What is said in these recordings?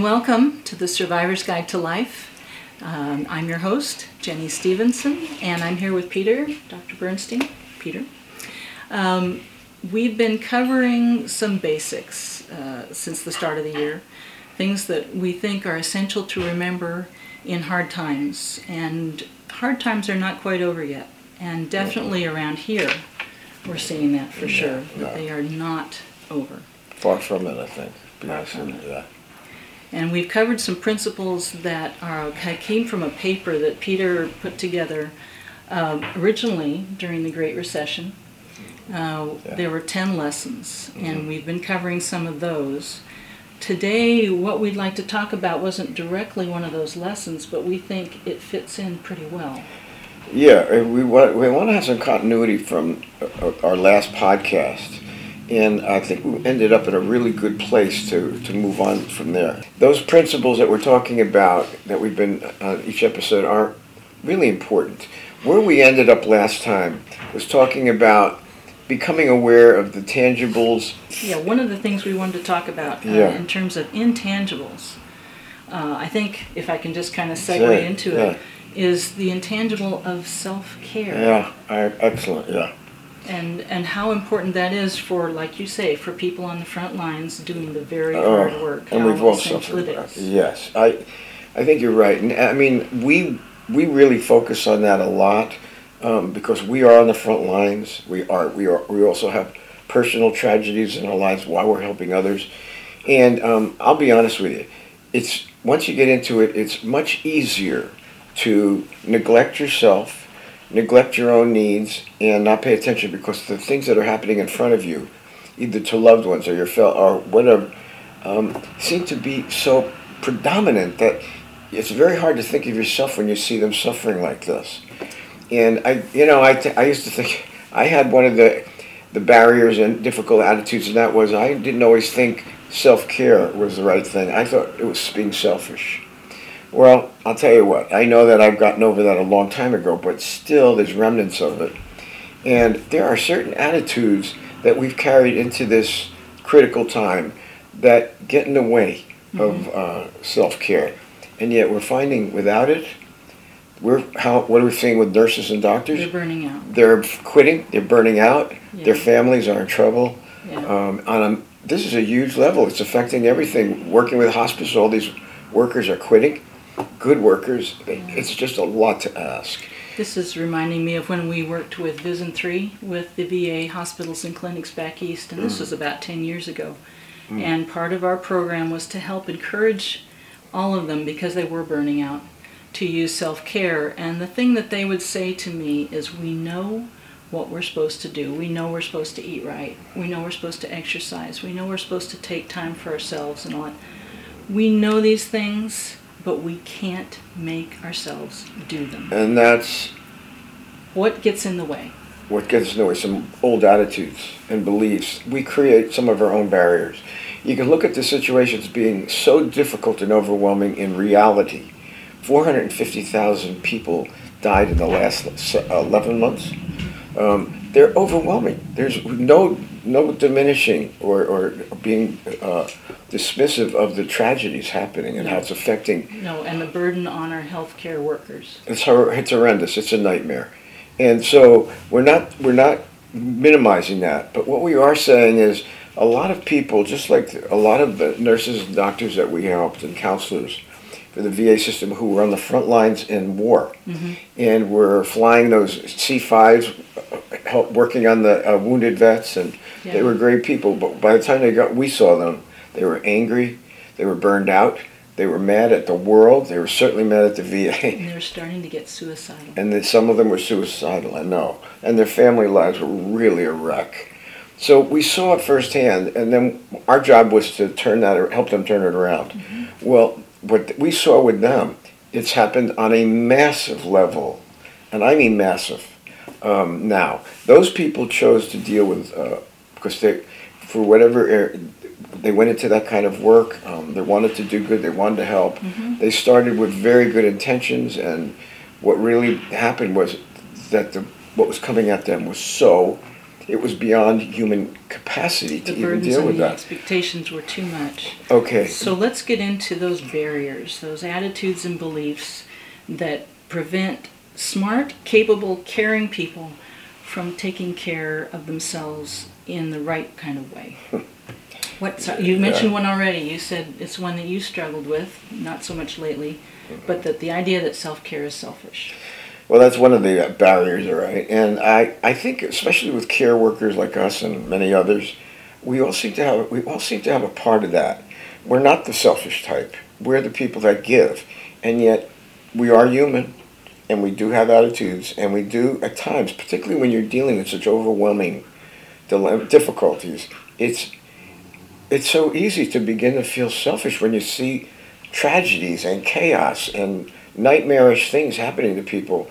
and welcome to the Survivor's Guide to Life. Um, I'm your host, Jenny Stevenson, and I'm here with Peter, Dr. Bernstein. Peter. Um, we've been covering some basics uh, since the start of the year, things that we think are essential to remember in hard times. And hard times are not quite over yet. And definitely around here, we're seeing that for sure, that they are not over. Far from it, I think. It. And we've covered some principles that are, came from a paper that Peter put together um, originally during the Great Recession. Uh, Yeah. There were 10 lessons, and we've been covering some of those. Today, what we'd like to talk about wasn't directly one of those lessons, but we think it fits in pretty well. Yeah, we want we want to have some continuity from uh, our last podcast, and I think we ended up in a really good place to to move on from there. Those principles that we're talking about that we've been on each episode are really important. Where we ended up last time was talking about becoming aware of the tangibles. Yeah, one of the things we wanted to talk about uh, Yeah. in terms of intangibles, uh, I think if I can just kind of segue into yeah. it, is the intangible of self care. Yeah, I, excellent. Yeah. And and how important that is for, like you say, for people on the front lines doing the very Oh, hard work. and we've all suffered it that. is. Yes, I, I think you're right. And I mean, we we really focus on that a lot um, because we are on the front lines. We are. We are. We also have personal tragedies in our lives while we're helping others. And um, I'll be honest with you, it's once you get into it, it's much easier to neglect yourself, neglect your own needs, and not pay attention because the things that are happening in front of you, either to loved ones or your fel or whatever, um, seem to be so predominant that it's very hard to think of yourself when you see them suffering like this. And I, you know, I, t- I used to think I had one of the the barriers and difficult attitudes, and that was I didn't always think self care was the right thing. I thought it was being selfish. Well, I'll tell you what. I know that I've gotten over that a long time ago, but still, there's remnants of it. And there are certain attitudes that we've carried into this critical time that get in the way of uh, self care, and yet we're finding without it, we're how what are we seeing with nurses and doctors? They're burning out. They're quitting. They're burning out. Their families are in trouble. Yeah. Um, on a, this is a huge level. It's affecting everything. Working with hospice, all these workers are quitting. Good workers. It's just a lot to ask. This is reminding me of when we worked with Vision 3 with the VA hospitals and clinics back east, and this Mm. was about 10 years ago. And part of our program was to help encourage all of them because they were burning out to use self care. And the thing that they would say to me is, We know what we're supposed to do. We know we're supposed to eat right. We know we're supposed to exercise. We know we're supposed to take time for ourselves and all that. We know these things, but we can't make ourselves do them. And that's What gets in the way? what gets in the way. Some old attitudes and beliefs. We create some of our own barriers. You can look at the situations being so difficult and overwhelming in reality. 450,000 people died in the last 11 months. Um, they're overwhelming. There's no no diminishing or, or being uh, dismissive of the tragedies happening and how it's affecting No, and the burden on our healthcare workers. it's hor- it's horrendous. It's a nightmare, and so we're not we're not minimizing that. But what we are saying is a lot of people, just like a lot of the nurses and doctors that we helped and counselors for the VA system who were on the front lines in war, and were flying those C5s, uh, help working on the uh, wounded vets, and they were great people. But by the time they got, we saw them, they were angry, they were burned out, they were mad at the world, they were certainly mad at the VA. And they were starting to get suicidal. and then some of them were suicidal. I know, and their family lives were really a wreck. So we saw it firsthand, and then our job was to turn that, or help them turn it around. Well, what we saw with them, it's happened on a massive level, and I mean massive. Um, now, those people chose to deal with uh, because they, for whatever er- they went into that kind of work. Um, they wanted to do good. They wanted to help. They started with very good intentions, and what really happened was that the what was coming at them was so it was beyond human capacity The to even deal with the that. expectations were too much. Okay. So let's get into those barriers, those attitudes and beliefs that prevent smart, capable, caring people from taking care of themselves in the right kind of way. What you mentioned one already. You said it's one that you struggled with, not so much lately, but that the idea that self-care is selfish. Well, that's one of the uh, barriers, all right. And I, I think, especially with care workers like us and many others, we all seem to have we all seem to have a part of that. We're not the selfish type. We're the people that give, and yet we are human, and we do have attitudes, and we do at times, particularly when you're dealing with such overwhelming difficulties. It's it's so easy to begin to feel selfish when you see tragedies and chaos and nightmarish things happening to people.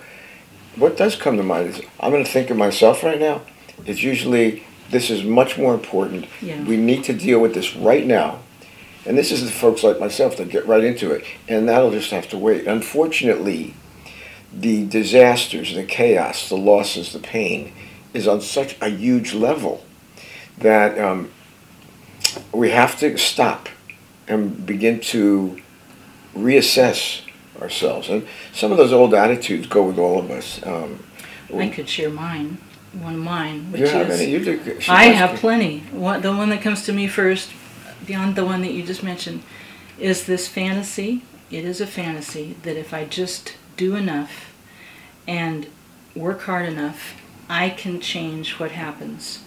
What does come to mind is I'm going to think of myself right now. It's usually this is much more important. Yeah. We need to deal with this right now. And this is the folks like myself that get right into it. And that'll just have to wait. Unfortunately, the disasters, the chaos, the losses, the pain is on such a huge level that um, we have to stop and begin to reassess ourselves. And some of those old attitudes go with all of us. Um, I could share mine, one of mine, which you have is any? You do, I have plenty. One, the one that comes to me first, beyond the one that you just mentioned, is this fantasy. It is a fantasy that if I just do enough and work hard enough, I can change what happens.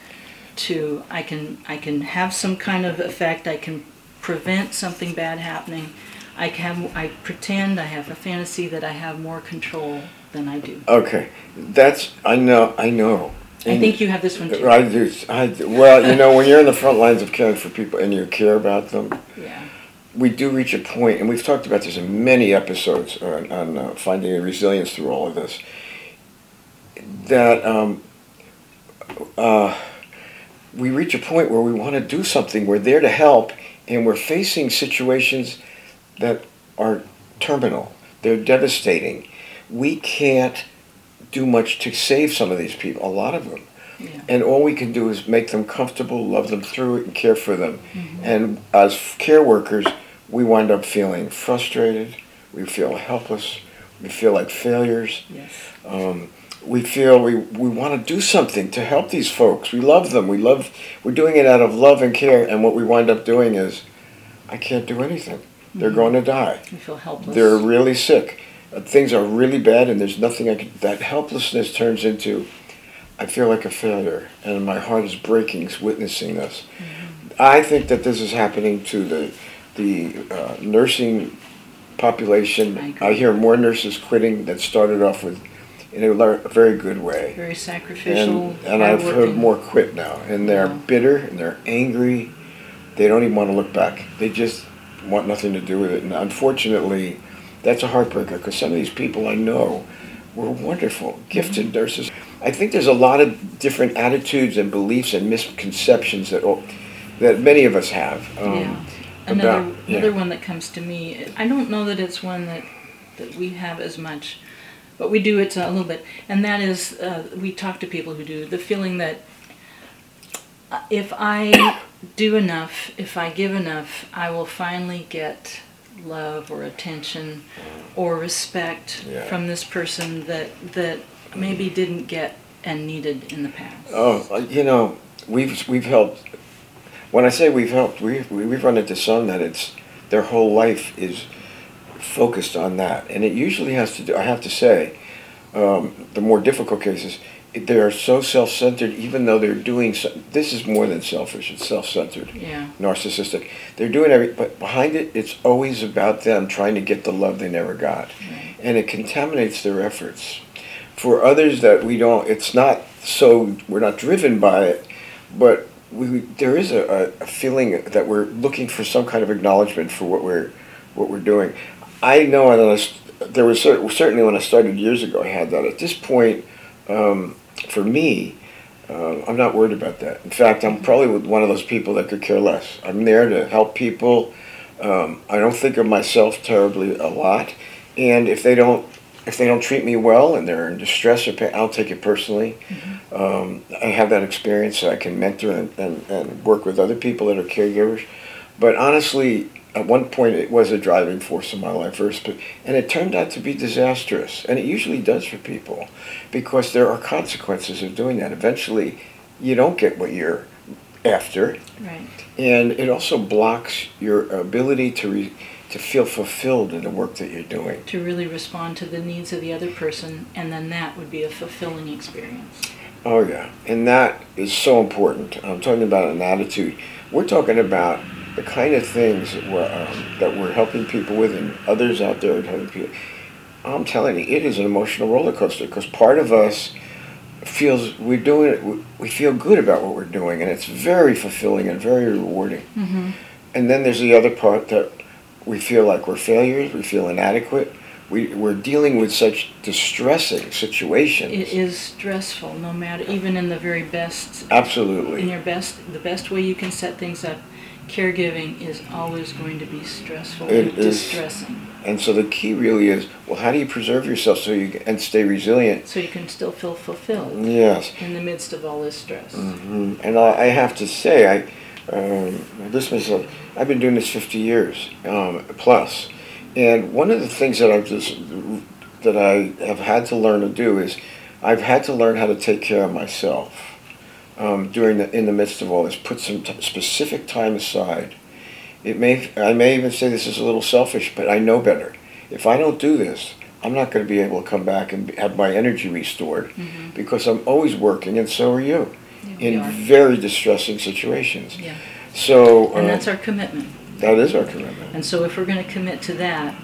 To I can I can have some kind of effect. I can prevent something bad happening. I can I pretend I have a fantasy that I have more control than I do. Okay, that's I know. I know. I think you have this one too. I do. I do. Well, you know, when you're in the front lines of caring for people and you care about them, Yeah. We do reach a point, and we've talked about this in many episodes on, on uh, finding a resilience through all of this. That um, uh, we reach a point where we want to do something. We're there to help, and we're facing situations that are terminal. They're devastating. We can't do much to save some of these people. A lot of them. Yeah. And all we can do is make them comfortable, love them through it, and care for them. Mm-hmm. And as care workers, we wind up feeling frustrated. We feel helpless. We feel like failures. Yes. Um, we feel we, we want to do something to help these folks. We love them. We love. We're doing it out of love and care. And what we wind up doing is, I can't do anything. They're Mm-hmm. going to die. We feel helpless. They're really sick. Uh, things are really bad, and there's nothing I can. That helplessness turns into, I feel like a failure, and my heart is breaking witnessing this. I think that this is happening to the the uh, nursing population. I. I hear more nurses quitting that started off with in a very good way. very sacrificial. And, and I've heard more quit now, and they're Wow. bitter and they're angry. They don't even want to look back. They just want nothing to do with it. And unfortunately, that's a heartbreaker because some of these people I know were wonderful, gifted Mm-hmm. nurses. I think there's a lot of different attitudes and beliefs and misconceptions that all, that many of us have. Um, yeah. Another about- yeah. another one that comes to me. I don't know that it's one that that we have as much, but we do it a little bit. And that is, uh, we talk to people who do the feeling that uh, if I do enough, if I give enough, I will finally get love or attention or respect Yeah. from this person that that maybe didn't get and needed in the past. Oh, uh, you know, we've we've helped. When I say we've helped, we've we've run into some that it's their whole life is focused on that, and it usually has to do. I have to say, um, the more difficult cases, they are so self-centered. Even though they're doing, so, this is more than selfish. It's self-centered, Yeah. narcissistic. They're doing every, but behind it, it's always about them trying to get the love they never got, Right. and it contaminates their efforts. For others that we don't, it's not so we're not driven by it, but we there is a, a feeling that we're looking for some kind of acknowledgement for what we're what we're doing. I know I s- there was cer- certainly when I started years ago, I had that. At this point, um, for me, uh, I'm not worried about that. In fact, I'm probably one of those people that could care less. I'm there to help people. Um, I don't think of myself terribly a lot, and if they don't if they don't treat me well and they're in distress or pain, I'll take it personally. Mm-hmm. Um, I have that experience, so I can mentor and, and, and work with other people that are caregivers. But honestly, at one point it was a driving force in my life first, but, and it turned out to be disastrous. And it usually does for people because there are consequences of doing that. Eventually, you don't get what you're after. Right. And it also blocks your ability to re- to feel fulfilled in the work that you're doing. To really respond to the needs of the other person, and then that would be a fulfilling experience. Oh, yeah. And that is so important. I'm talking about an attitude. We're talking about the kind of things that we're, um, that we're helping people with, and others out there are helping people. I'm telling you, it is an emotional roller coaster because part of us feels we're doing it, we feel good about what we're doing, and it's very fulfilling and very rewarding. Mm-hmm. And then there's the other part that we feel like we're failures, we feel inadequate. We, we're dealing with such distressing situations. It is stressful, no matter, even in the very best. Absolutely. In your best, the best way you can set things up, caregiving is always going to be stressful it and is, distressing. And so the key really is, well, how do you preserve yourself so you and stay resilient? So you can still feel fulfilled. Yes. In the midst of all this stress. Mm-hmm. And I, I have to say, I um, this a, I've been doing this 50 years um, plus, and one of the things that I've just that I have had to learn to do is I've had to learn how to take care of myself um, during the in the midst of all this. Put some t- specific time aside. It may I may even say this is a little selfish, but I know better. If I don't do this, I'm not going to be able to come back and have my energy restored mm-hmm. because I'm always working, and so are you in very distressing situations. Yeah. So. And uh, that's our commitment. That is our commitment. And so if we're going to commit to that,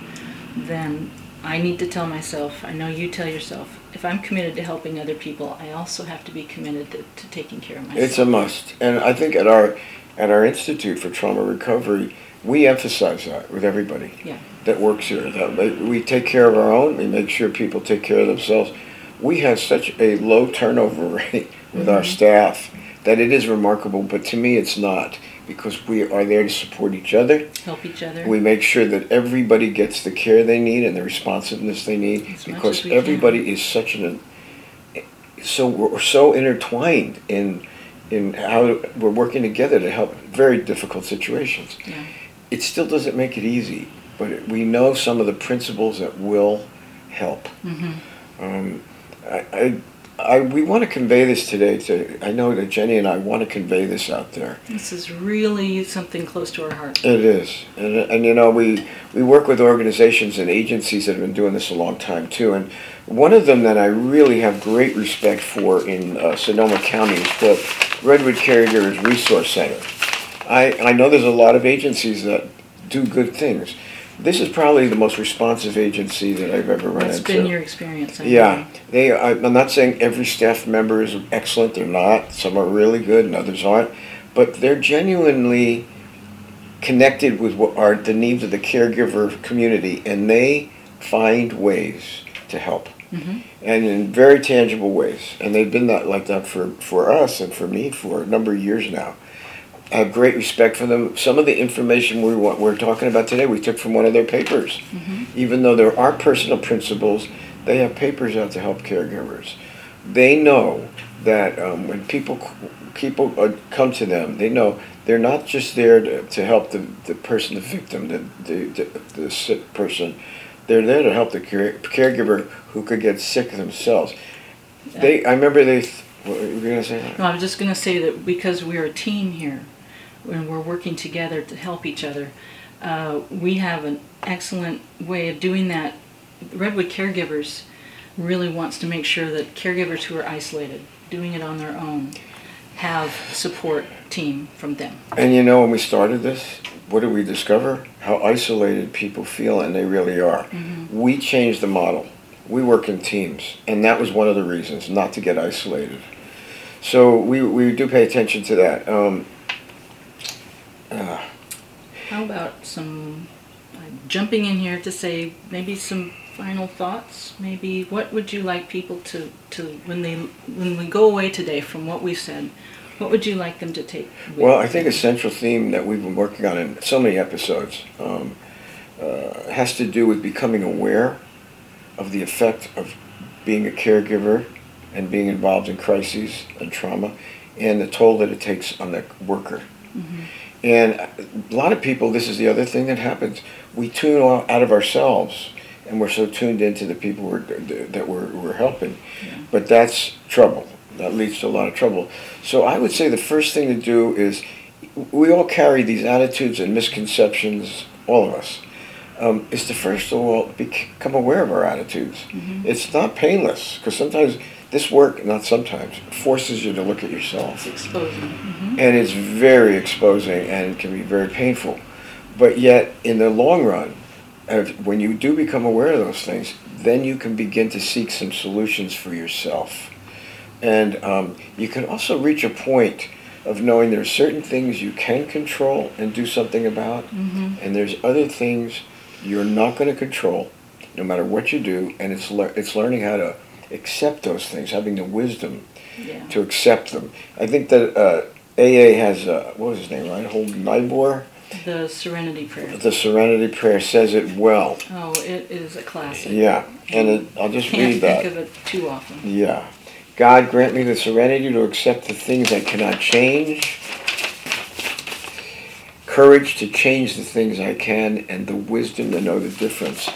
then I need to tell myself, I know you tell yourself, if I'm committed to helping other people, I also have to be committed to, to taking care of myself. It's a must. And I think at our at our Institute for Trauma Recovery, we emphasize that with everybody yeah. that works here. That we take care of our own, we make sure people take care of themselves. We have such a low turnover rate with mm-hmm. our staff that it is remarkable, but to me it's not because we are there to support each other. Help each other. We make sure that everybody gets the care they need and the responsiveness they need as because everybody can. is such an so we're so intertwined in in how we're working together to help very difficult situations. Yeah. It still doesn't make it easy, but we know some of the principles that will help. Mm-hmm. Um, I, I I, we want to convey this today to, I know that Jenny and I want to convey this out there. This is really something close to our heart. It is. And, and you know, we, we work with organizations and agencies that have been doing this a long time too. And one of them that I really have great respect for in uh, Sonoma County is the Redwood Caregivers Resource Center. I, I know there's a lot of agencies that do good things this is probably the most responsive agency that I've ever run What's into. been your experience? I yeah, they. I'm not saying every staff member is excellent. They're not. Some are really good, and others aren't. But they're genuinely connected with what are the needs of the caregiver community, and they find ways to help, mm-hmm. and in very tangible ways. And they've been that like that for for us and for me for a number of years now. I have great respect for them. Some of the information we want, we're talking about today, we took from one of their papers. Mm-hmm. Even though there are personal principles, they have papers out to help caregivers. They know that um, when people people uh, come to them, they know they're not just there to, to help the, the person, the victim, the, the, the, the sick person. They're there to help the care, caregiver who could get sick themselves. Yeah. They, I remember they. What were you gonna say? No, I was just gonna say that because we're a team here, when we're working together to help each other. Uh, we have an excellent way of doing that. Redwood Caregivers really wants to make sure that caregivers who are isolated, doing it on their own, have support team from them. And you know, when we started this, what did we discover? How isolated people feel, and they really are. Mm-hmm. We changed the model. We work in teams, and that was one of the reasons not to get isolated. So we, we do pay attention to that. Um, How about some uh, jumping in here to say maybe some final thoughts? Maybe what would you like people to, to when they when we go away today from what we said? What would you like them to take? well, I think a central theme that we've been working on in so many episodes um, uh, has to do with becoming aware of the effect of being a caregiver and being involved in crises and trauma and the toll that it takes on the worker. Mm-hmm. And a lot of people, this is the other thing that happens. We tune out of ourselves and we're so tuned into the people we're, that we're, we're helping. Yeah. But that's trouble. That leads to a lot of trouble. So I would say the first thing to do is we all carry these attitudes and misconceptions, all of us. Um, is to first of all become aware of our attitudes. Mm-hmm. It's not painless because sometimes this work, not sometimes, forces you to look at yourself. It's exposing. Mm-hmm. And it's very exposing and can be very painful. But yet, in the long run, when you do become aware of those things, then you can begin to seek some solutions for yourself. And um, you can also reach a point of knowing there are certain things you can control and do something about, mm-hmm. and there's other things you're not going to control, no matter what you do. And it's le- it's learning how to accept those things, having the wisdom yeah. to accept them. I think that uh, AA has uh, what was his name, Reinhold Niebuhr. The Serenity Prayer. The Serenity Prayer says it well. Oh, it is a classic. Yeah, and it, I'll just Can't read that. Can't think of it too often. Yeah. God grant me the serenity to accept the things I cannot change, courage to change the things I can, and the wisdom to know the difference.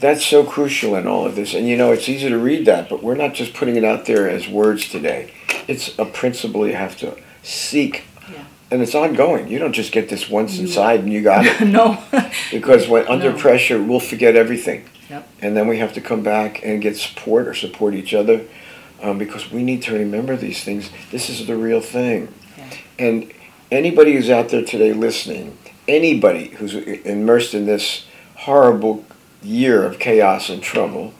That's so crucial in all of this. And you know, it's easy to read that, but we're not just putting it out there as words today. It's a principle you have to seek. Yeah. And it's ongoing. You don't just get this once inside and you got it. no. because when under no. pressure, we'll forget everything. Yep. And then we have to come back and get support or support each other um, because we need to remember these things. This is the real thing. Yeah. And anybody who's out there today listening, anybody who's immersed in this horrible year of chaos and trouble,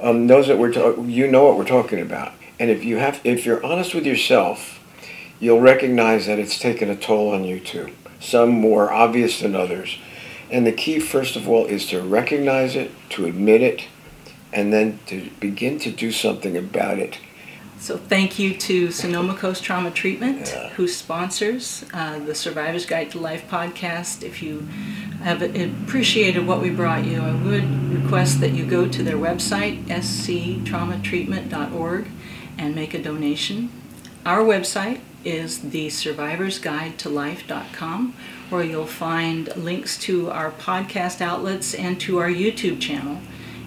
um, knows that we're ta- you know what we're talking about. And if you have, if you're honest with yourself, you'll recognize that it's taken a toll on you too. Some more obvious than others. And the key, first of all, is to recognize it, to admit it, and then to begin to do something about it. So thank you to Sonoma Coast Trauma Treatment, yeah. who sponsors uh, the Survivor's Guide to Life podcast. If you have appreciated what we brought you, I would request that you go to their website, sctraumatreatment.org, and make a donation. Our website is the Survivor's Guide to Life.com, where you'll find links to our podcast outlets and to our YouTube channel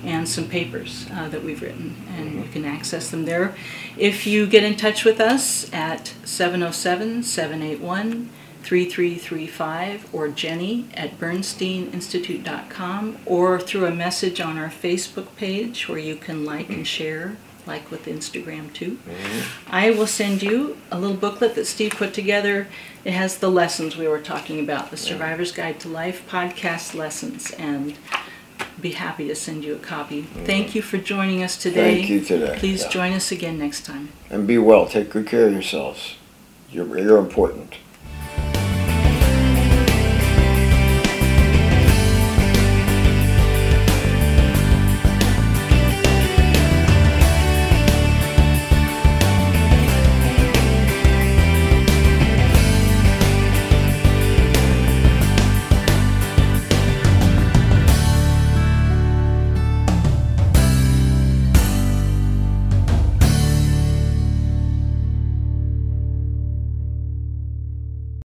and some papers uh, that we've written, and you can access them there. If you get in touch with us at 707 781 3335 or Jenny at bernsteininstitute.com or through a message on our Facebook page where you can like and share, like with Instagram too. Mm-hmm. I will send you a little booklet that Steve put together. It has the lessons we were talking about, the Survivor's Guide to Life podcast lessons, and be happy to send you a copy. Mm. Thank you for joining us today. Thank you today. Please yeah. join us again next time. And be well. Take good care of yourselves. You're, you're important.